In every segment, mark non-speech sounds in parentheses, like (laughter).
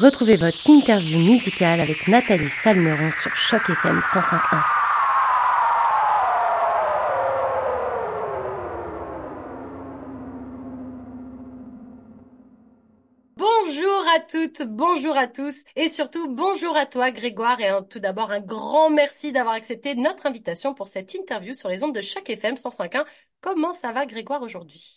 Retrouvez votre interview musicale avec Nathalie Salmeron sur Choc FM 105.1. Bonjour à toutes, bonjour à tous et surtout bonjour à toi Grégoire et tout d'abord un grand merci d'avoir accepté notre invitation pour cette interview sur les ondes de Choc FM 105.1. Comment ça va Grégoire aujourd'hui?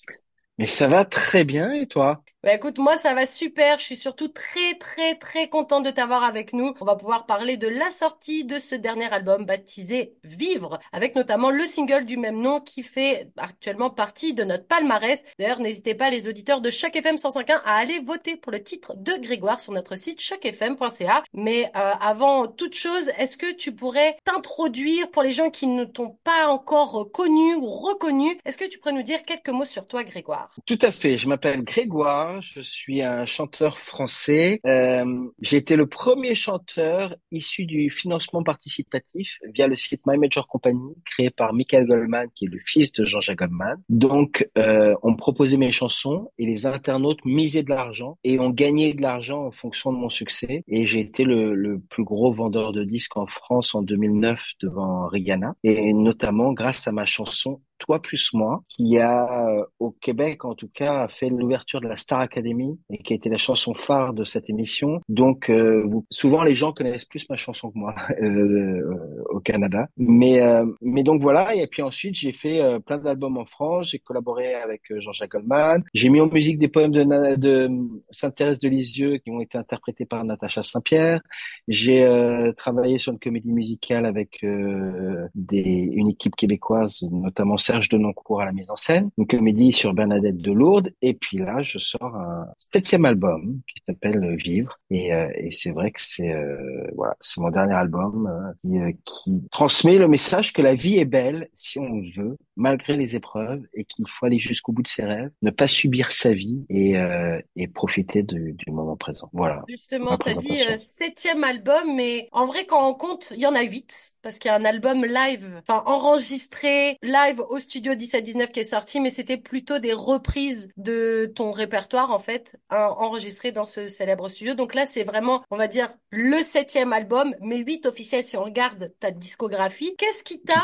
Mais ça va très bien et toi? Bah écoute, moi ça va super, je suis surtout très très très contente de t'avoir avec nous. On va pouvoir parler de la sortie de ce dernier album baptisé Vivre, avec notamment le single du même nom qui fait actuellement partie de notre palmarès. D'ailleurs, n'hésitez pas les auditeurs de Chaque FM 105.1 à aller voter pour le titre de Grégoire sur notre site chacfm.ca. Mais euh, avant toute chose, est-ce que tu pourrais t'introduire pour les gens qui ne t'ont pas encore connu ou reconnu? Est-ce que tu pourrais nous dire quelques mots sur toi Grégoire? Tout à fait, je m'appelle Grégoire je suis un chanteur français. Euh, j'ai été le premier chanteur issu du financement participatif via le site My Major Company, créé par Michael Goldman, qui est le fils de Jean-Jacques Goldman. Donc, euh, on proposait mes chansons et les internautes misaient de l'argent et ont gagné de l'argent en fonction de mon succès. Et j'ai été le, le plus gros vendeur de disques en France en 2009 devant Rihanna, et notamment grâce à ma chanson toi plus moi, qui a euh, au Québec en tout cas fait l'ouverture de la Star Academy et qui a été la chanson phare de cette émission. Donc euh, souvent les gens connaissent plus ma chanson que moi (laughs) euh, au Canada. Mais mais donc voilà et puis ensuite j'ai fait plein d'albums en France. J'ai collaboré avec Jean-Jacques Goldman. J'ai mis en musique des poèmes de, de Sainte-Thérèse de Lisieux qui ont été interprétés par Natacha Saint-Pierre. J'ai travaillé sur une comédie musicale avec des, une équipe québécoise, notamment Serge Denoncourt à la mise en scène, une comédie sur Bernadette de Lourdes, et puis là, je sors un septième album qui s'appelle Vivre, et, euh, et c'est vrai que c'est euh, voilà, c'est mon dernier album euh, qui, euh, qui, transmet le message que la vie est belle si on veut, malgré les épreuves, et qu'il faut aller jusqu'au bout de ses rêves, ne pas subir sa vie et, et profiter du moment présent. Voilà. Justement, tu as dit septième album, mais en vrai, quand on compte, il y en a huit parce qu'il y a un album live, enfin enregistré live au studio 1719 qui est sorti, mais c'était plutôt des reprises de ton répertoire en fait, enregistré dans ce célèbre studio. Donc là, c'est vraiment, on va dire, le septième album, mais huit officiels si on regarde ta discographie. Qu'est-ce qui t'a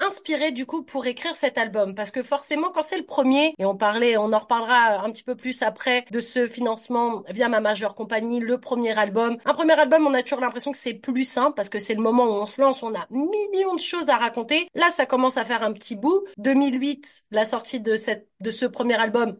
inspiré du coup pour écrire cet album Parce que forcément, quand c'est le premier, et on parlait, on en reparlera un petit peu plus après de ce financement via ma majeure compagnie, le premier album. Un premier album, on a toujours l'impression que c'est plus simple parce que c'est le moment où on se lance, on a millions de choses à raconter. Là, ça commence à faire un petit bout. 2008, la sortie de cette de ce premier album,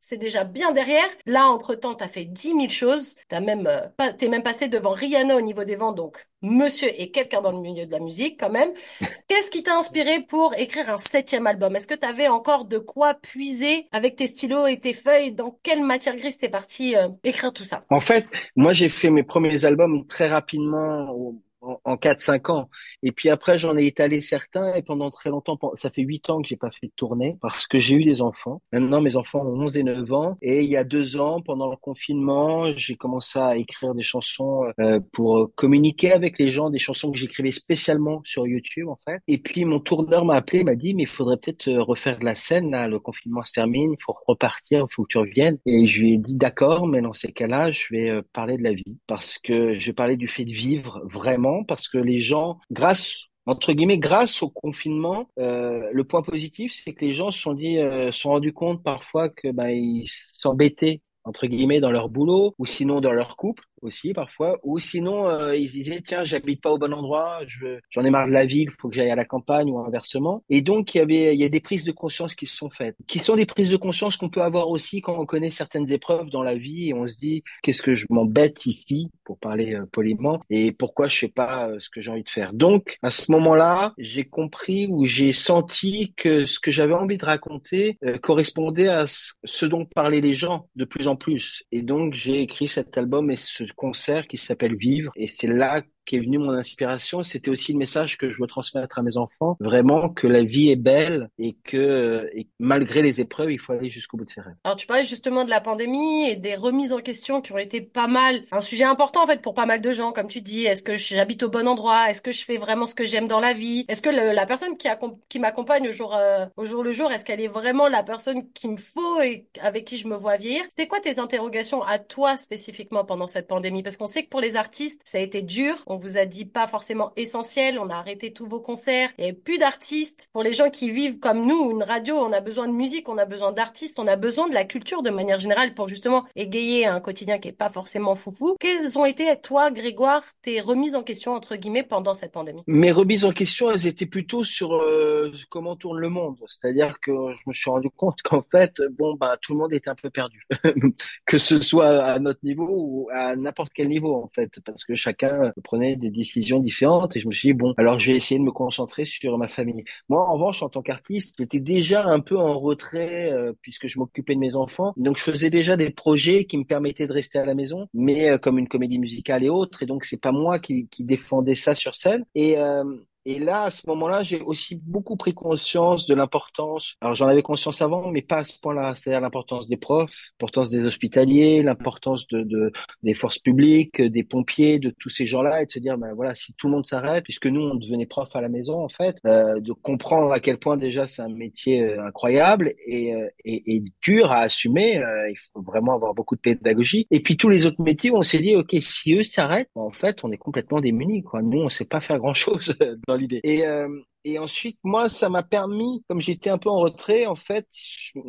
c'est déjà bien derrière. Là, entre-temps, t'as fait 10 000 choses. T'as même, euh, t'es même passé devant Rihanna au niveau des ventes, donc monsieur est quelqu'un dans le milieu de la musique quand même. (laughs) Qu'est-ce qui t'a inspiré pour écrire un septième album? Est-ce que t'avais encore de quoi puiser avec tes stylos et tes feuilles? Dans quelle matière grise t'es parti euh, écrire tout ça? En fait, moi j'ai fait mes premiers albums très rapidement en, 4-5 ans. Et puis après, j'en ai étalé certains et pendant très longtemps, ça fait 8 ans que j'ai pas fait de tournée parce que j'ai eu des enfants. Maintenant, mes enfants ont 11 et 9 ans. Et il y a deux ans, pendant le confinement, j'ai commencé à écrire des chansons euh, pour communiquer avec les gens, des chansons que j'écrivais spécialement sur YouTube, en fait. Et puis, mon tourneur m'a appelé, m'a dit, mais il faudrait peut-être euh, refaire de la scène, là, le confinement se termine, faut repartir, faut que tu reviennes. Et je lui ai dit, d'accord, mais dans ces cas-là, je vais euh, parler de la vie parce que je parlais du fait de vivre vraiment parce que les gens, grâce entre guillemets, grâce au confinement, euh, le point positif, c'est que les gens se sont euh, rendus compte parfois que bah, ils s'embêtaient entre guillemets dans leur boulot ou sinon dans leur couple aussi parfois, ou sinon euh, ils disaient tiens j'habite pas au bon endroit, je j'en ai marre de la ville, faut que j'aille à la campagne ou inversement. Et donc il y avait il y a des prises de conscience qui se sont faites, qui sont des prises de conscience qu'on peut avoir aussi quand on connaît certaines épreuves dans la vie et on se dit qu'est-ce que je m'embête ici pour parler euh, poliment et pourquoi je fais pas euh, ce que j'ai envie de faire. Donc à ce moment-là j'ai compris ou j'ai senti que ce que j'avais envie de raconter correspondait à ce dont parlaient les gens de plus en plus. Et donc j'ai écrit cet album et ce concert qui s'appelle Vivre. Et c'est là qui est venu mon inspiration, c'était aussi le message que je veux transmettre à mes enfants, vraiment que la vie est belle et que malgré les épreuves, il faut aller jusqu'au bout de ses rêves. Alors tu parlais justement de la pandémie et des remises en question qui ont été pas mal, un sujet important en fait pour pas mal de gens, comme tu dis. Est-ce que j'habite au bon endroit? Est-ce que je fais vraiment ce que j'aime dans la vie? Est-ce que la personne qui, qui m'accompagne au jour euh, au jour le jour, est-ce qu'elle est vraiment la personne qu'il me faut et avec qui je me vois vieillir? C'était quoi tes interrogations à toi spécifiquement pendant cette pandémie? Parce qu'on sait que pour les artistes, ça a été dur. On vous a dit pas forcément essentiel. On a arrêté tous vos concerts. Il n'y avait plus d'artistes. Pour les gens qui vivent comme nous, une radio, on a besoin de musique, on a besoin d'artistes, on a besoin de la culture de manière générale pour justement égayer un quotidien qui est pas forcément foufou. Quelles ont été, toi, Grégoire, tes remises en question, entre guillemets, pendant cette pandémie? Mes remises en question, elles étaient plutôt sur euh, comment tourne le monde. C'est-à-dire que je me suis rendu compte qu'en fait, bon, bah, tout le monde était un peu perdu. (laughs) que ce soit à notre niveau ou à n'importe quel niveau, en fait. Parce que chacun prenait des décisions différentes et je me suis dit, bon, alors je vais essayer de me concentrer sur ma famille. Moi, en revanche, en tant qu'artiste, j'étais déjà un peu en retrait euh, puisque je m'occupais de mes enfants. Donc, je faisais déjà des projets qui me permettaient de rester à la maison, mais euh, comme une comédie musicale et autres. Et donc, c'est pas moi qui, qui défendais ça sur scène. Et, euh, et là, à ce moment-là, j'ai aussi beaucoup pris conscience de l'importance. Alors, j'en avais conscience avant, mais pas à ce point-là. C'est-à-dire l'importance des profs, l'importance des hospitaliers, l'importance de, de, des forces publiques, des pompiers, de tous ces gens-là, et de se dire, ben voilà, si tout le monde s'arrête, puisque nous, on devenait prof à la maison, en fait, euh, de comprendre à quel point déjà c'est un métier euh, incroyable et, euh, et, et, dur à assumer. Euh, il faut vraiment avoir beaucoup de pédagogie. Et puis tous les autres métiers, on s'est dit, ok, si eux s'arrêtent, en fait, on est complètement démunis. Quoi. Nous, on sait pas faire grand-chose dans l'idée. Et, euh, et ensuite, moi, ça m'a permis, comme j'étais un peu en retrait, en fait,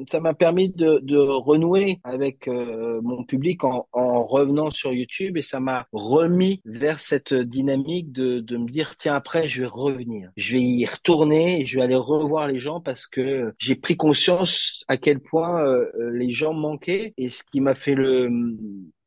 ça m'a permis de, de, renouer avec euh, mon public en, en, revenant sur YouTube et ça m'a remis vers cette dynamique de, de me dire, tiens, après, je vais revenir. Je vais y retourner et je vais aller revoir les gens parce que j'ai pris conscience à quel point euh, les gens manquaient et ce qui m'a fait le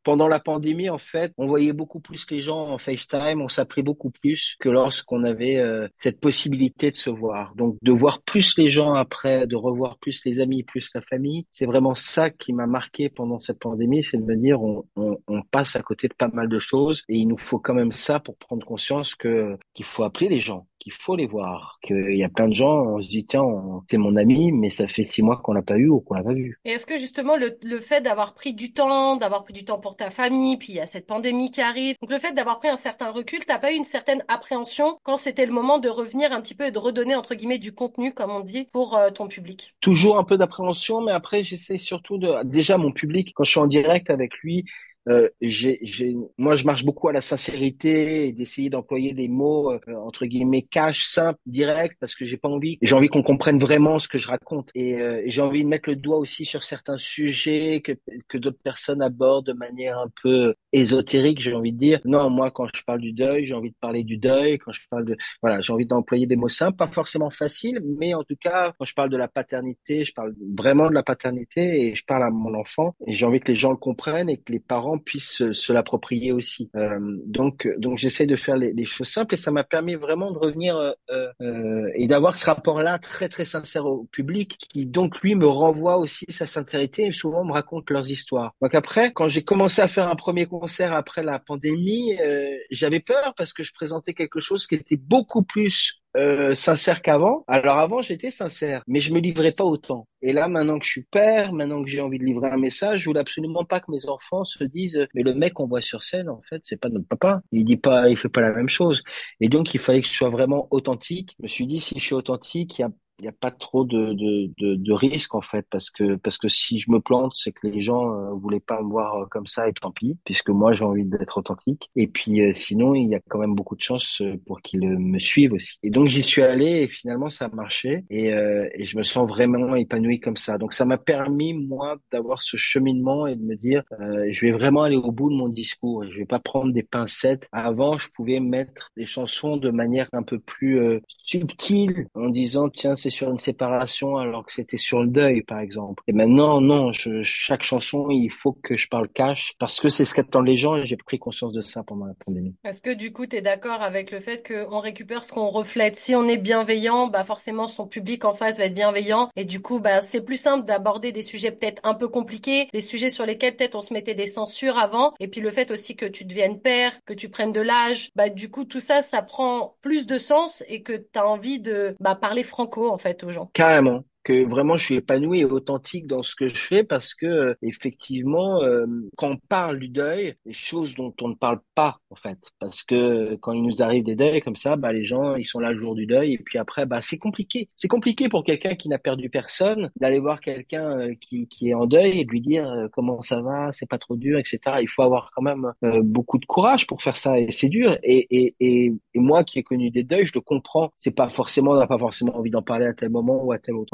pendant la pandémie, en fait, on voyait beaucoup plus les gens en FaceTime, on s'appelait beaucoup plus que lorsqu'on avait euh, cette possibilité de se voir. Donc, de voir plus les gens après, de revoir plus les amis, plus la famille, c'est vraiment ça qui m'a marqué pendant cette pandémie, c'est de me dire on, on, on, passe à côté de pas mal de choses et il nous faut quand même ça pour prendre conscience que qu'il faut appeler les gens qu'il faut les voir. Qu'il y a plein de gens, on se dit, tiens, c'est mon ami, mais ça fait six mois qu'on l'a pas eu ou qu'on l'a pas vu. Et est-ce que justement le, le fait d'avoir pris du temps, d'avoir pris du temps pour ta famille, puis il y a cette pandémie qui arrive, donc le fait d'avoir pris un certain recul, t'as pas eu une certaine appréhension quand c'était le moment de revenir un petit peu et de redonner entre guillemets du contenu, comme on dit, pour euh, ton public? Toujours un peu d'appréhension, mais après j'essaie surtout de, déjà mon public, quand je suis en direct avec lui, euh, j'ai, j'ai, moi, je marche beaucoup à la sincérité et d'essayer d'employer des mots euh, entre guillemets cash, simples, directs, parce que j'ai pas envie. J'ai envie qu'on comprenne vraiment ce que je raconte et, euh, j'ai envie de mettre le doigt aussi sur certains sujets que que d'autres personnes abordent de manière un peu ésotérique. J'ai envie de dire non, moi, quand je parle du deuil, j'ai envie de parler du deuil. Quand je parle de voilà, j'ai envie d'employer des mots simples, pas forcément faciles, mais en tout cas, quand je parle de la paternité, je parle vraiment de la paternité et je parle à mon enfant et j'ai envie que les gens le comprennent et que les parents puissent se, l'approprier aussi. Euh, donc, donc j'essaie de faire les, les, choses simples et ça m'a permis vraiment de revenir euh, euh, et d'avoir ce rapport-là très très sincère au public qui donc lui me renvoie aussi sa sincérité et souvent me raconte leurs histoires. Donc après, quand j'ai commencé à faire un premier concert après la pandémie, euh, j'avais peur parce que je présentais quelque chose qui était beaucoup plus euh, sincère qu'avant. Alors avant, j'étais sincère, mais je me livrais pas autant. Et là, maintenant que je suis père, maintenant que j'ai envie de livrer un message, je voulais absolument pas que mes enfants se disent mais le mec qu'on voit sur scène, en fait, c'est pas notre papa. Il dit pas, il fait pas la même chose. Et donc, il fallait que je sois vraiment authentique. Je me suis dit si je suis authentique, il y a il n'y a pas trop de, de, de, de risque en fait parce que parce que si je me plante c'est que les gens euh, voulaient pas me voir euh, comme ça et tant pis puisque moi j'ai envie d'être authentique. Et puis euh, sinon il y a quand même beaucoup de chances euh, pour qu'ils me suivent aussi. Et donc j'y suis allé et finalement ça a marché et, et je me sens vraiment épanoui comme ça. Donc ça m'a permis moi d'avoir ce cheminement et de me dire je vais vraiment aller au bout de mon discours je vais pas prendre des pincettes. Avant je pouvais mettre des chansons de manière un peu plus subtile en disant tiens sur une séparation alors que c'était sur le deuil, par exemple. Et maintenant, non, je, chaque chanson, il faut que je parle cash parce que c'est ce qu'attendent les gens et j'ai pris conscience de ça pendant la pandémie. Est-ce que du coup, tu es d'accord avec le fait qu'on récupère ce qu'on reflète Si on est bienveillant, bah forcément son public en face va être bienveillant et du coup, bah c'est plus simple d'aborder des sujets peut-être un peu compliqués, des sujets sur lesquels peut-être on se mettait des censures avant et puis le fait aussi que tu deviennes père, que tu prennes de l'âge, bah du coup tout ça, ça prend plus de sens et que tu as envie de bah, parler franco en fait aux gens. Carrément que vraiment je suis épanoui et authentique dans ce que je fais parce que effectivement euh, quand on parle du deuil des choses dont on ne parle pas en fait. Parce que quand il nous arrive des deuils comme ça bah les gens ils sont là le jour du deuil et puis après bah c'est compliqué. C'est compliqué pour quelqu'un qui n'a perdu personne d'aller voir quelqu'un euh, qui, qui est en deuil et de lui dire comment ça va c'est pas trop dur etc il faut avoir quand même beaucoup de courage pour faire ça et c'est dur. Et, et, et, moi qui ai connu des deuils je le comprends. C'est pas forcément on n'a pas forcément envie d'en parler à tel moment ou à tel autre.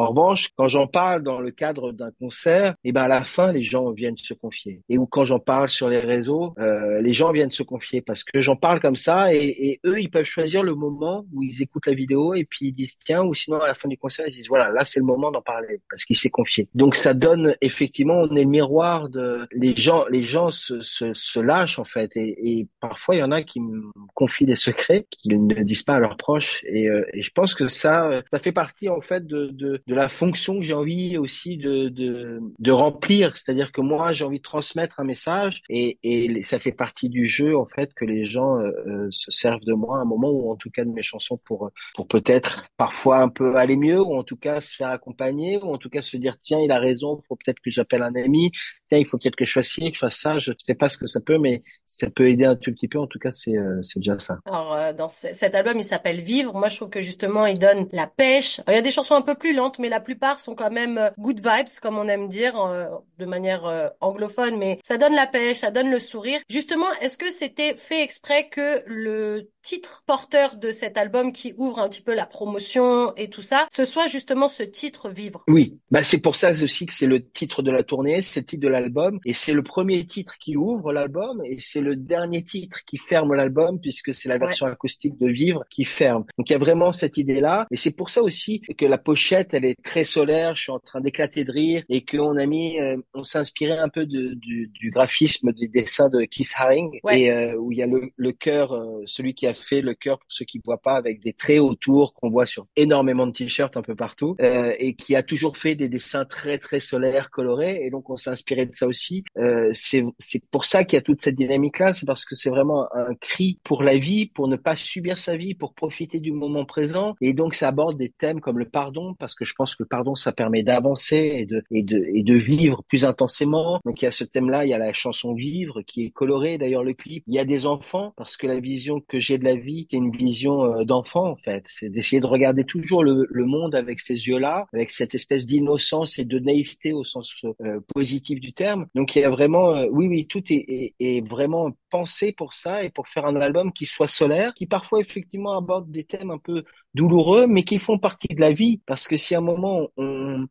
Quand j'en parle dans le cadre d'un concert, et eh ben à la fin, les gens viennent se confier. Et ou quand j'en parle sur les réseaux, euh, les gens viennent se confier parce que j'en parle comme ça et, et, eux, ils peuvent choisir le moment où ils écoutent la vidéo et puis ils disent tiens, ou sinon à la fin du concert, ils disent voilà, là c'est le moment d'en parler parce qu'il s'est confié. Donc ça donne effectivement, on est le miroir de les gens, les gens se, se, se lâchent en fait et, et, parfois il y en a qui me confient des secrets qu'ils ne disent pas à leurs proches et, euh, et je pense que ça, ça fait partie en fait de, de, de la fonction que j'ai envie aussi de, de, de remplir. C'est-à-dire que moi, j'ai envie de transmettre un message et, et ça fait partie du jeu, en fait, que les gens euh, euh, se servent de moi à un moment ou en tout cas de mes chansons pour, pour peut-être parfois un peu aller mieux ou en tout cas se faire accompagner ou en tout cas se dire, tiens, il a raison, faut peut-être que j'appelle un ami, tiens, il faut peut-être que je fasse ci, que je fasse ça. Je sais pas ce que ça peut, mais ça peut aider un tout petit peu. En tout cas, c'est euh, c'est déjà ça. Alors, dans cet album, il s'appelle Vivre. Moi, je trouve que justement, il donne la pêche. il y a des chansons un peu plus lentes, mais la plupart sont quand même euh, good vibes, comme on aime dire euh, de manière euh, anglophone, mais ça donne la pêche, ça donne le sourire. Justement, est-ce que c'était fait exprès que le titre porteur de cet album qui ouvre un petit peu la promotion et tout ça, ce soit justement ce titre Vivre? Oui, bah c'est pour ça aussi que c'est le titre de la tournée, c'est le titre de l'album et c'est le premier titre qui ouvre l'album et c'est le dernier titre qui ferme l'album puisque c'est la version acoustique de Vivre qui ferme. Donc il y a vraiment cette idée-là et c'est pour ça aussi que la pochette elle est très solaire, je suis en train d'éclater de rire et qu'on a mis, euh, on s'est inspiré un peu de, du, du, graphisme des dessins de Keith Haring et euh, où il y a le, le cœur, euh, celui qui a fait le cœur pour ceux qui ne voient pas, avec des traits autour qu'on voit sur énormément de t-shirts un peu partout, euh, et qui a toujours fait des dessins très très solaires, colorés. Et donc on s'est inspiré de ça aussi. Euh, c'est pour ça qu'il y a toute cette dynamique-là, c'est parce que c'est vraiment un cri pour la vie, pour ne pas subir sa vie, pour profiter du moment présent. Et donc ça aborde des thèmes comme le pardon, parce que je pense que le pardon ça permet d'avancer et de et de et de vivre plus intensément. Donc il y a ce thème-là, il y a la chanson Vivre qui est colorée. D'ailleurs le clip, il y a des enfants parce que la vision que j'ai de la vie, c'est une vision euh, d'enfant en fait. C'est d'essayer de regarder toujours le, le monde avec ces yeux-là, avec cette espèce d'innocence et de naïveté au sens euh, positif du terme. Donc il y a vraiment, euh, oui, oui, tout est, vraiment pensé pour ça et pour faire un album qui soit solaire, qui parfois effectivement aborde des thèmes un peu douloureux, mais qui font partie de la vie. Parce que si à un moment,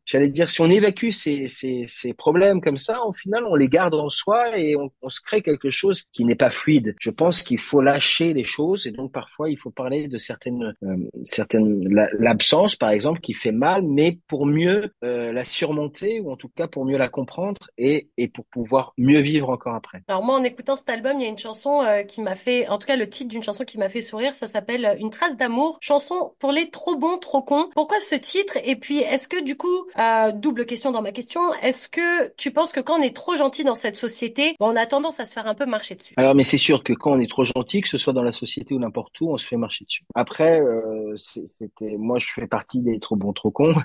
j'allais dire, si on évacue ces, ces, ces, problèmes comme ça, au final, on les garde en soi et on, on se crée quelque chose qui n'est pas fluide. Je pense qu'il faut lâcher les choses et donc parfois il faut parler de certaines, euh, certaines l'absence par exemple qui fait mal, mais pour mieux euh, la surmonter ou en tout cas pour mieux la comprendre et, et pour pouvoir mieux vivre encore après. Alors moi, en écoutant cet album, il y a une chanson euh, qui m'a fait, en tout cas le titre d'une chanson qui m'a fait sourire, ça s'appelle Une trace d'amour, chanson pour les trop bons, trop cons. Pourquoi ce titre? Et puis, est-ce que du coup, euh, double question dans ma question, est-ce que tu penses que quand on est trop gentil dans cette société, on a tendance à se faire un peu marcher dessus? Alors, mais c'est sûr que quand on est trop gentil, que ce soit dans la société ou n'importe où, on se fait marcher dessus. Après, euh, c'était, moi, je fais partie des trop bons, trop cons.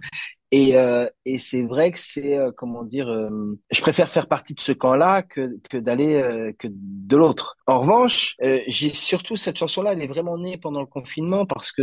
Et, euh, et c'est vrai que c'est euh, comment dire, euh, je préfère faire partie de ce camp-là que, que d'aller euh, que de l'autre. En revanche, j'ai surtout cette chanson-là, elle est vraiment née pendant le confinement parce que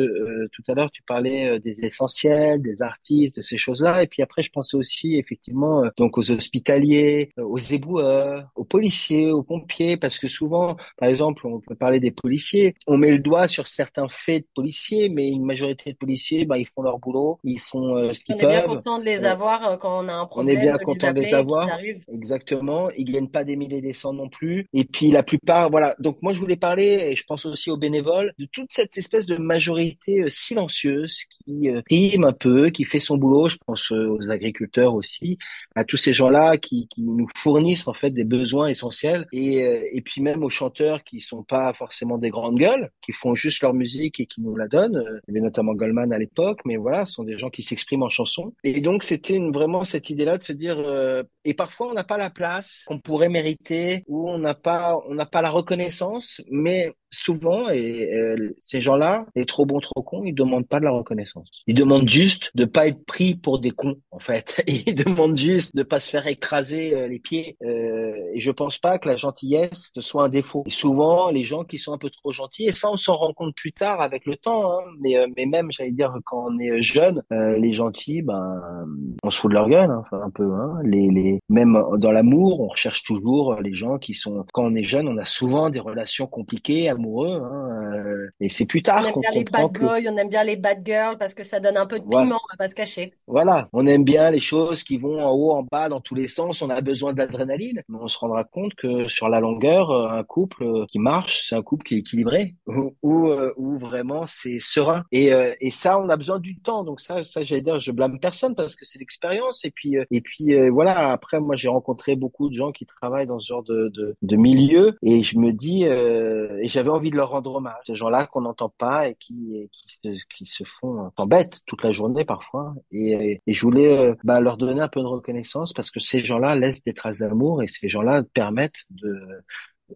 tout à l'heure tu parlais des essentiels, des artistes, de ces choses-là, et puis après je pensais aussi effectivement donc aux hospitaliers, aux éboueurs, aux policiers, aux pompiers, parce que souvent, par exemple, on peut parler des policiers, on met le doigt sur certains faits de policiers, mais une majorité de policiers, bah, ils font leur boulot, ils font ce qu'ils peuvent bien content de les avoir euh, quand on a un problème. On est bien de content de les avoir. Exactement. Ils gagnent pas des milliers des cents non plus. Et puis la plupart, voilà. Donc moi je voulais parler, et je pense aussi aux bénévoles, de toute cette espèce de majorité euh, silencieuse qui euh, rime un peu, qui fait son boulot. Je pense aux agriculteurs aussi, à tous ces gens-là qui, qui nous fournissent en fait des besoins essentiels. Et, et puis même aux chanteurs qui sont pas forcément des grandes gueules, qui font juste leur musique et qui nous la donnent. Il y avait notamment Goldman à l'époque, mais voilà, ce sont des gens qui s'expriment en chanson. Et donc c'était vraiment cette idée-là de se dire euh, et parfois on n'a pas la place qu'on pourrait mériter ou on n'a pas on n'a pas la reconnaissance, mais souvent, et euh, ces gens-là, les trop bons, trop cons, ils demandent pas de la reconnaissance. Ils demandent juste de pas être pris pour des cons, en fait. (laughs) ils demandent juste de pas se faire écraser euh, les pieds. Et je pense pas que la gentillesse ce soit un défaut. Et souvent, les gens qui sont un peu trop gentils, et ça, on s'en rend compte plus tard avec le temps. Hein, mais, mais même, j'allais dire, quand on est jeune, les gentils, ben, on se fout de leur gueule, hein, enfin, un peu. Hein. Les, les, même dans l'amour, on recherche toujours les gens qui sont. Quand on est jeune, on a souvent des relations compliquées amoureux. Hein, euh, et c'est plus tard qu'on comprend les bad boys, on aime bien les bad girls parce que ça donne un peu de piment, on va pas se cacher. Voilà, on aime bien les choses qui vont en haut, en bas, dans tous les sens. On a besoin d'adrénaline, mais on se rendra compte que sur la longueur, euh, un couple euh, qui marche, c'est un couple qui est équilibré, (laughs) où, où, vraiment c'est serein. Et, et ça, on a besoin du temps. Donc ça, ça j'allais dire, je blâme personne parce que c'est l'expérience. Et puis, et puis voilà. Après, moi, j'ai rencontré beaucoup de gens qui travaillent dans ce genre de, de, de milieu, et je me dis, et j'avais envie de leur rendre hommage. Ces gens-là qu'on n'entend pas et qui, qui, se, qui se font t'embêtent toute la journée parfois. Et, et je voulais euh, bah, leur donner un peu de reconnaissance parce que ces gens-là laissent des traces d'amour et ces gens-là permettent de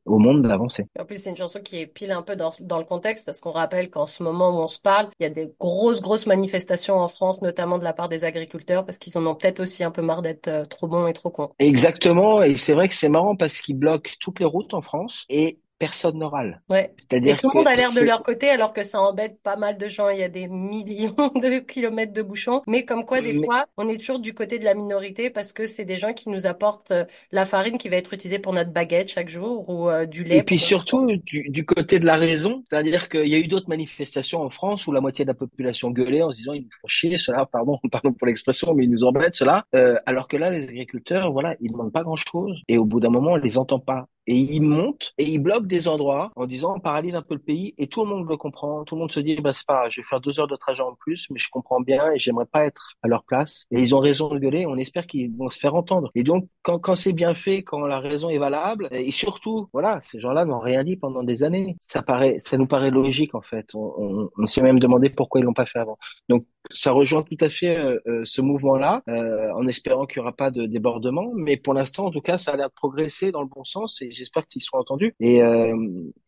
au monde d'avancer. En plus, c'est une chanson qui est pile un peu dans, dans le contexte parce qu'on rappelle qu'en ce moment où on se parle, il y a des grosses, grosses manifestations en France, notamment de la part des agriculteurs parce qu'ils en ont peut-être aussi un peu marre d'être euh, trop bons et trop cons. Exactement. Et c'est vrai que c'est marrant parce qu'ils bloquent toutes les routes en France et personne n'oral. Ouais. C'est-à-dire tout le monde a l'air de leur côté alors que ça embête pas mal de gens. Il y a des millions (laughs) de kilomètres de bouchons. Mais comme quoi, des fois, on est toujours du côté de la minorité parce que c'est des gens qui nous apportent euh, la farine qui va être utilisée pour notre baguette chaque jour ou euh, du lait. Et puis surtout du, côté de la raison, c'est-à-dire qu'il y a eu d'autres manifestations en France où la moitié de la population gueulait en se disant ils nous font chier, cela, pardon, (laughs) pardon pour l'expression, mais ils nous embêtent, cela. Euh, alors que là, les agriculteurs, voilà, ils demandent pas grand-chose et au bout d'un moment, on les entend pas et ils montent et ils bloquent des endroits en disant on paralyse un peu le pays et tout le monde le comprend. Tout le monde se dit bah c'est pas je vais faire deux heures de trajet en plus, mais je comprends bien et j'aimerais pas être à leur place. Et ils ont raison de gueuler. On espère qu'ils vont se faire entendre. Et donc quand quand c'est bien fait, quand la raison est valable et surtout voilà ces gens-là n'ont rien dit pendant des années. Ça paraît ça nous paraît logique en fait. On, on, on s'est même demandé pourquoi ils l'ont pas fait avant. Donc ça rejoint tout à fait euh, euh, ce mouvement-là, euh, en espérant qu'il n'y aura pas de débordement. Mais pour l'instant, en tout cas, ça a l'air de progresser dans le bon sens et j'espère qu'ils seront entendus. Et,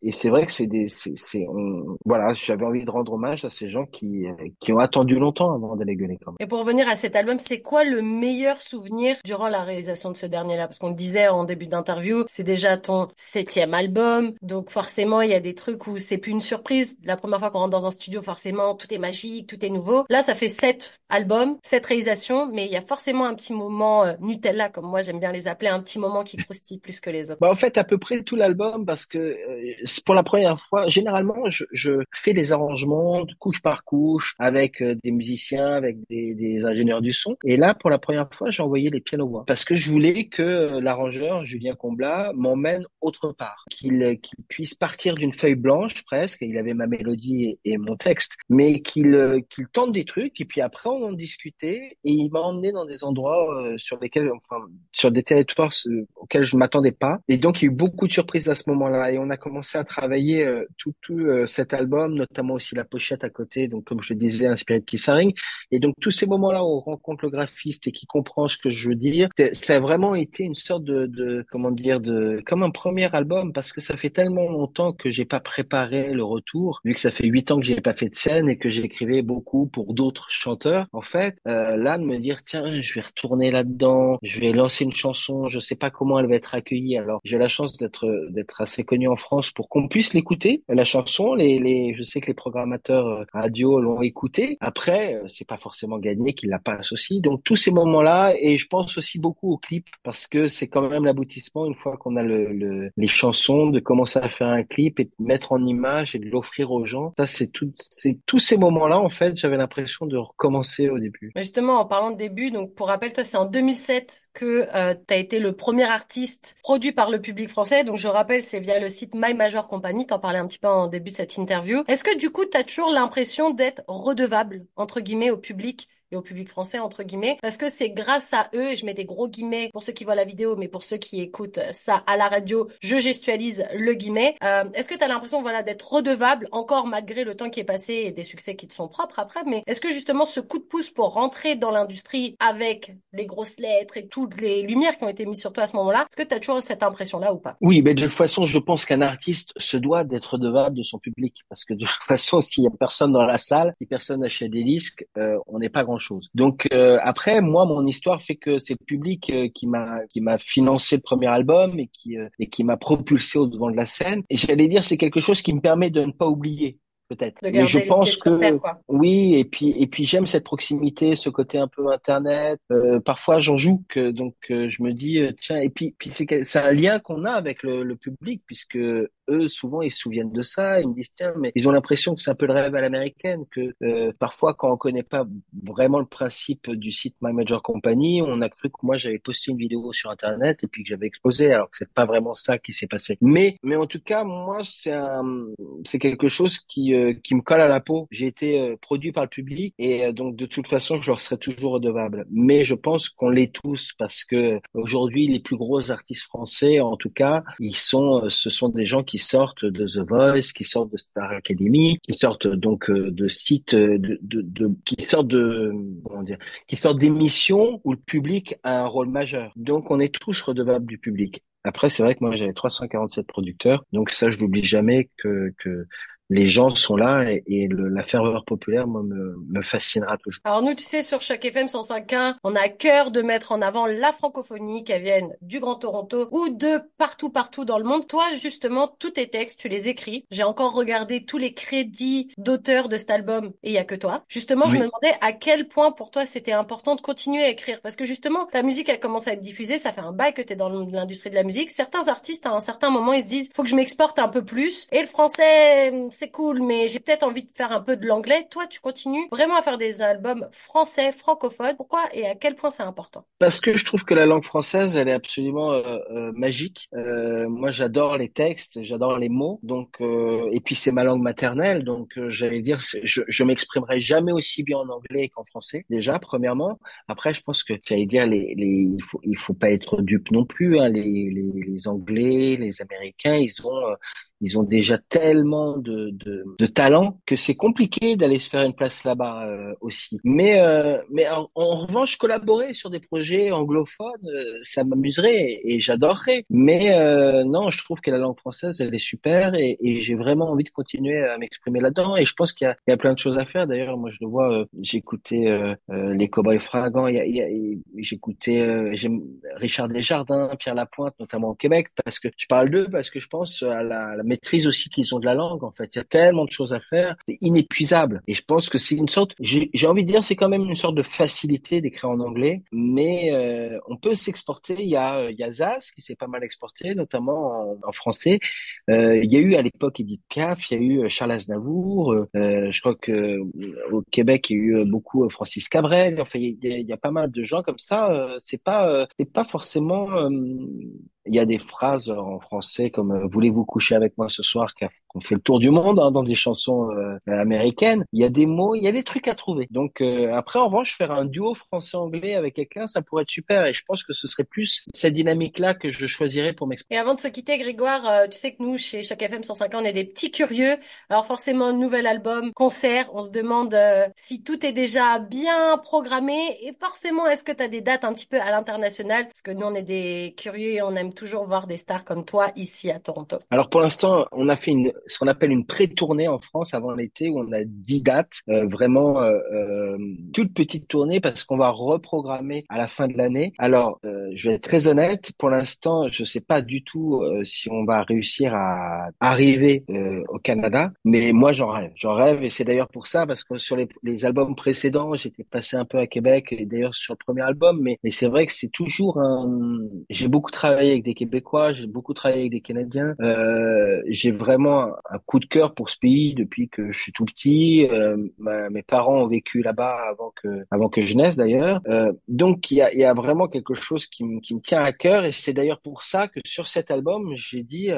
et c'est vrai que c'est des, c'est, voilà, j'avais envie de rendre hommage à ces gens qui, qui ont attendu longtemps avant d'aller gueuler. Quand même. Et pour revenir à cet album, c'est quoi le meilleur souvenir durant la réalisation de ce dernier-là? Parce qu'on le disait en début d'interview, c'est déjà ton septième album, donc forcément il y a des trucs où c'est plus une surprise. La première fois qu'on rentre dans un studio, forcément tout est magique, tout est nouveau. Là, ça fait sept albums, sept réalisations, mais il y a forcément un petit moment euh, Nutella, comme moi j'aime bien les appeler, un petit moment qui croustille plus que les autres. Bah, en fait, à peu près tout l'album, parce que euh, pour la première fois, généralement, je, je, fais des arrangements couche par couche avec euh, des musiciens, avec des, des, ingénieurs du son. Et là, pour la première fois, j'ai envoyé les pianos voix parce que je voulais que l'arrangeur Julien Comblat m'emmène autre part, qu'il qu'il puisse partir d'une feuille blanche presque. Il avait ma mélodie et, mon texte, mais qu'il qu'il tente des trucs et puis après on en discutait et il m'a emmené dans des endroits euh, sur lesquels, enfin, sur des territoires euh, auxquels je m'attendais pas. Et donc il beaucoup de surprises à ce moment-là et on a commencé à travailler euh, tout, tout cet album, notamment aussi la pochette à côté, donc comme je le disais, inspiré de Kissaring. Et donc tous ces moments-là où on rencontre le graphiste et qui comprend ce que je veux dire, ça a vraiment été une sorte de, de comment dire, de comme un premier album parce que ça fait tellement longtemps que j'ai pas préparé le retour, vu que ça fait huit ans que j'ai pas fait de scène et que j'écrivais beaucoup pour d'autres chanteurs, en fait, euh, là de me dire tiens, je vais retourner là-dedans, je vais lancer une chanson, je sais pas comment elle va être accueillie. Alors j'ai la d'être assez connu en France pour qu'on puisse l'écouter la chanson. Les, je sais que les programmateurs euh, radio l'ont écouté. Après, euh, c'est pas forcément gagné qu'il l'a pas associé. Donc tous ces moments-là et je pense aussi beaucoup au clip parce que c'est quand même l'aboutissement une fois qu'on a le, le, les chansons de commencer à faire un clip et de mettre en image et de l'offrir aux gens. Ça c'est tout c'est tous ces moments-là en fait, j'avais l'impression de recommencer au début. Justement en parlant de début, donc pour rappel toi c'est en 2007 que euh, tu as été le premier artiste produit par le public français. Donc je rappelle, c'est via le site My Major Company, t'en parlais un petit peu en début de cette interview. Est-ce que du coup, tu as toujours l'impression d'être redevable, entre guillemets, au public? Et au public français entre guillemets parce que c'est grâce à eux et je mets des gros guillemets pour ceux qui voient la vidéo mais pour ceux qui écoutent ça à la radio je gestualise le guillemet. Euh, est-ce que tu as l'impression voilà d'être redevable encore malgré le temps qui est passé et des succès qui te sont propres après mais est-ce que justement ce coup de pouce pour rentrer dans l'industrie avec les grosses lettres et toutes les lumières qui ont été mises sur toi à ce moment-là est-ce que tu as toujours cette impression là ou pas? Oui mais de toute façon je pense qu'un artiste se doit d'être redevable de son public parce que de toute (laughs) façon s'il y a personne dans la salle si personne achète des disques euh, on n'est pas grand Donc euh, après, moi, mon histoire fait que c'est le public euh, qui m'a qui m'a financé le premier album et qui euh, et qui m'a propulsé au devant de la scène. Et j'allais dire, c'est quelque chose qui me permet de ne pas oublier peut-être. Mais je pense que oui, et puis et puis j'aime cette proximité, ce côté un peu internet. Euh, parfois j'en joue que donc je me dis tiens et puis puis c'est c'est un lien qu'on a avec le, le, public puisque eux, souvent, ils se souviennent de ça. Ils me disent, tiens, mais ils ont l'impression que c'est un peu le rêve à l'américaine, que euh, parfois, quand on connaît pas vraiment le principe du site My Major Company, on a cru que moi, j'avais posté une vidéo sur Internet et puis que j'avais exposé, alors que c'est pas vraiment ça qui s'est passé. Mais, mais en tout cas, moi, c'est un, c'est quelque chose qui, euh, qui me colle à la peau. J'ai été euh, produit par le public et euh, donc, de toute façon, je leur serai toujours redevable. Mais je pense qu'on l'est tous parce que aujourd'hui, les plus gros artistes français, en tout cas, ils sont, ce sont des gens qui sortent de The Voice, qui sortent de Star Academy, qui sortent donc euh, de sites, euh, de, de, de, qui sortent de comment dire, qui sortent d'émissions où le public a un rôle majeur. Donc on est tous redevables du public. Après, c'est vrai que moi j'avais 347 producteurs, donc ça je n'oublie jamais que, que les gens sont là et, et le, la ferveur populaire moi, me, me, fascinera toujours. Alors nous, tu sais, sur chaque FM 105.1, on a à cœur de mettre en avant la francophonie, qu'elle vienne du Grand Toronto ou de partout, partout dans le monde. Toi, justement, tous tes textes, tu les écris. J'ai encore regardé tous les crédits d'auteur de cet album et il y a que toi. Justement, je me demandais à quel point pour toi c'était important de continuer à écrire parce que justement, ta musique, elle commence à être diffusée, ça fait un bail que tu es dans l'industrie de la musique. Certains artistes, à un certain moment, ils se disent, faut que je m'exporte un peu plus. Et le français, c'est cool, mais j'ai peut-être envie de faire un peu de l'anglais. Toi, tu continues vraiment à faire des albums français, francophones. Pourquoi et à quel point c'est important? Parce que je trouve que la langue française, elle est absolument euh, euh, magique. Euh, moi, j'adore les textes, j'adore les mots. Donc, et puis c'est ma langue maternelle, donc j'allais dire, je, m'exprimerai jamais aussi bien en anglais qu'en français. Déjà, premièrement. Après, je pense que j'allais dire, les, il faut, faut pas être dupe non plus. Hein. Les, les, les Anglais, les Américains, ils ont ils ont déjà tellement de, de, de talent que c'est compliqué d'aller se faire une place là-bas euh, aussi. Mais, euh, mais en, revanche, collaborer sur des projets anglophones, euh, ça m'amuserait et j'adorerais. Mais euh, non, je trouve que la langue française, elle est super et, et j'ai vraiment envie de continuer à m'exprimer là-dedans. Et je pense qu'il y, y, a plein de choses à faire. D'ailleurs, moi, je le vois, j'écoutais les Cowboys Fragants, j'écoutais Richard Desjardins, Pierre Lapointe, notamment au Québec, parce que je parle d'eux, parce que je pense à la, la maîtrise aussi qu'ils ont de la langue. En fait, y a tellement de choses à faire, c'est inépuisable. Et je pense que c'est une sorte, j'ai envie de dire, c'est quand même une sorte de facilité d'écrire en anglais, mais euh, on peut s'exporter. Il y a, il y a qui s'est pas mal exporté, notamment en, français. Euh, il y a eu à l'époque Edith Piaf, il y a eu Charles Aznavour. Euh, je crois que au Québec, il y a eu beaucoup Francis Cabrel. Enfin, il y a, y a pas mal de gens comme ça. c'est pas, c'est pas forcément il y a des phrases en français comme euh, voulez-vous coucher avec moi ce soir qu'on fait le tour du monde hein, dans des chansons euh, américaines. Il y a des mots, il y a des trucs à trouver. Donc euh, après en revanche faire un duo français-anglais avec quelqu'un, ça pourrait être super et je pense que ce serait plus cette dynamique-là que je choisirais pour m'exprimer. Et avant de se quitter Grégoire, tu sais que nous chez chaque FM 150 on est des petits curieux. Alors forcément nouvel album, concert, on se demande si tout est déjà bien programmé et forcément est-ce que tu as des dates un petit peu à l'international? Parce que nous on est des curieux et on aime toujours voir des stars comme toi ici à Toronto Alors pour l'instant, on a fait une, ce qu'on appelle une pré-tournée en France avant l'été où on a 10 dates, euh, vraiment euh, euh, toute petite tournée parce qu'on va reprogrammer à la fin de l'année. Alors euh, je vais être très honnête, pour l'instant, je sais pas du tout si on va réussir à arriver au Canada, mais moi j'en rêve, j'en rêve et c'est d'ailleurs pour ça parce que sur les, les albums précédents, j'étais passé un peu à Québec et d'ailleurs sur le premier album, mais, mais c'est vrai que c'est toujours un. J'ai beaucoup travaillé avec Québécois, j'ai beaucoup travaillé avec des Canadiens. Euh, j'ai vraiment un, coup de cœur pour ce pays depuis que je suis tout petit. Euh, mes parents ont vécu là-bas avant que avant que je naisse d'ailleurs. Euh, donc il y a, vraiment quelque chose qui, me tient à cœur et c'est d'ailleurs pour ça que sur cet album j'ai dit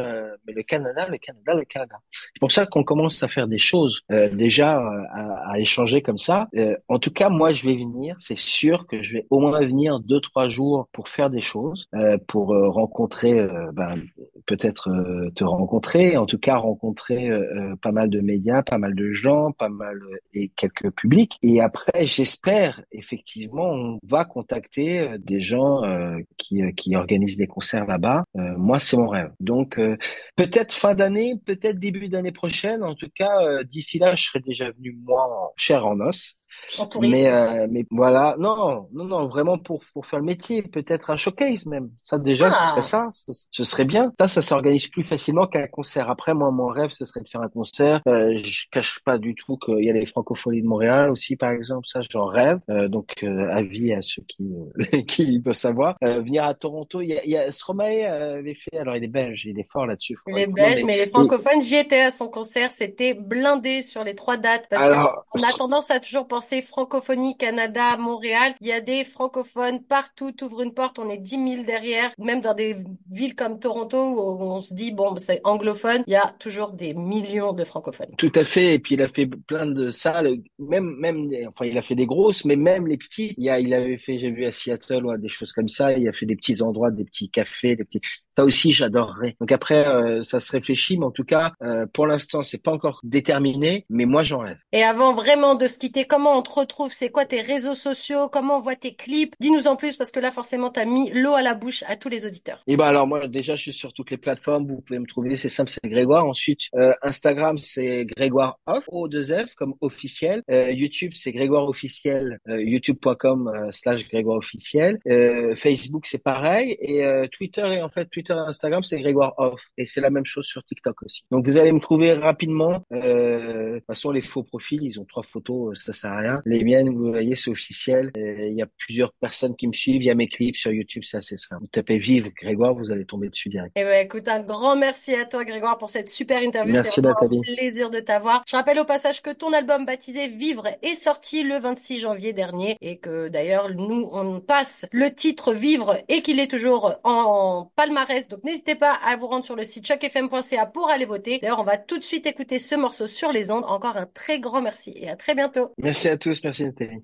mais le Canada, le Canada, le Canada. C'est pour ça qu'on commence à faire des choses déjà à, à, échanger comme ça. en tout cas moi je vais venir, c'est sûr que je vais au moins venir deux trois jours pour faire des choses, pour rencontrer ben, peut-être euh, te rencontrer, en tout cas rencontrer euh, euh, pas mal de médias, pas mal de gens, pas mal et quelques publics. Et après, j'espère effectivement, on va contacter des gens qui, qui organisent des concerts là-bas. moi, c'est mon rêve. Donc peut-être fin d'année, peut-être début d'année prochaine. En tout cas, d'ici là, je serai déjà venu moi chair en os. Mais, euh, mais voilà, non, non, non, vraiment pour pour faire le métier, peut-être un showcase même. Ça déjà, ce serait ah. ça, ce, serait bien. Ça, ça s'organise plus facilement qu'un concert. Après, moi, mon rêve, ce serait de faire un concert. Euh, je cache pas du tout qu'il y a les francophonies de Montréal aussi, par exemple. Ça, j'en rêve. Euh, donc, euh, avis à ceux qui (laughs) qui peuvent savoir. Euh, venir à Toronto, il y a, il y a Stromae avait fait. Alors, il est belge, il est fort là-dessus. Il est belge, mais, les francophones, j'y étais à son concert. C'était blindé sur les trois dates parce qu'on a tendance à toujours penser francophonie Canada, Montréal. Il y a des francophones partout. T'ouvres une porte, on est 10 000 derrière. Même dans des villes comme Toronto où on se dit, bon, c'est anglophone, il y a toujours des millions de francophones. Tout à fait. Et puis il a fait plein de salles, même, même, enfin, il a fait des grosses, mais même les petits. Il, y a, il avait fait, j'ai vu à Seattle, ou des choses comme ça. Il a fait des petits endroits, des petits cafés, des petits. Ça aussi, j'adorerais. Donc après, euh, ça se réfléchit, mais en tout cas, euh, pour l'instant, c'est pas encore déterminé, mais moi, j'en rêve. Et avant vraiment de se quitter, comment on te retrouve? C'est quoi tes réseaux sociaux? Comment on voit tes clips? Dis-nous en plus parce que là forcément tu as mis l'eau à la bouche à tous les auditeurs. Et eh ben alors moi déjà je suis sur toutes les plateformes, vous pouvez me trouver, c'est simple, c'est Grégoire. Ensuite euh, Instagram c'est Grégoire Off O 2 F comme officiel. Euh, YouTube c'est Grégoire officiel euh, youtube.com slash Grégoire officiel. Facebook c'est pareil et Twitter et en fait Twitter et Instagram c'est Grégoire Off et c'est la même chose sur TikTok aussi. Donc vous allez me trouver rapidement. de toute façon les faux profils ils ont trois photos, ça sert à rien. Les miennes, vous voyez, c'est officiel. Il y a plusieurs personnes qui me suivent. Il y a mes clips sur YouTube, c'est assez simple. Vous tapez Vive Grégoire, vous allez tomber dessus direct. Eh ben, écoute, un grand merci à toi, Grégoire, pour cette super interview. Merci, Nathalie. un plaisir de t'avoir. Je rappelle au passage que ton album baptisé Vivre est sorti le 26 janvier dernier et que d'ailleurs, nous, on passe le titre Vivre et qu'il est toujours en Donc, n'hésitez pas à vous rendre sur le site chocfm.ca pour aller voter. D'ailleurs, on va tout de suite écouter ce morceau sur les ondes. Encore un très grand merci et à très bientôt. Merci à tous. Merci Nathalie.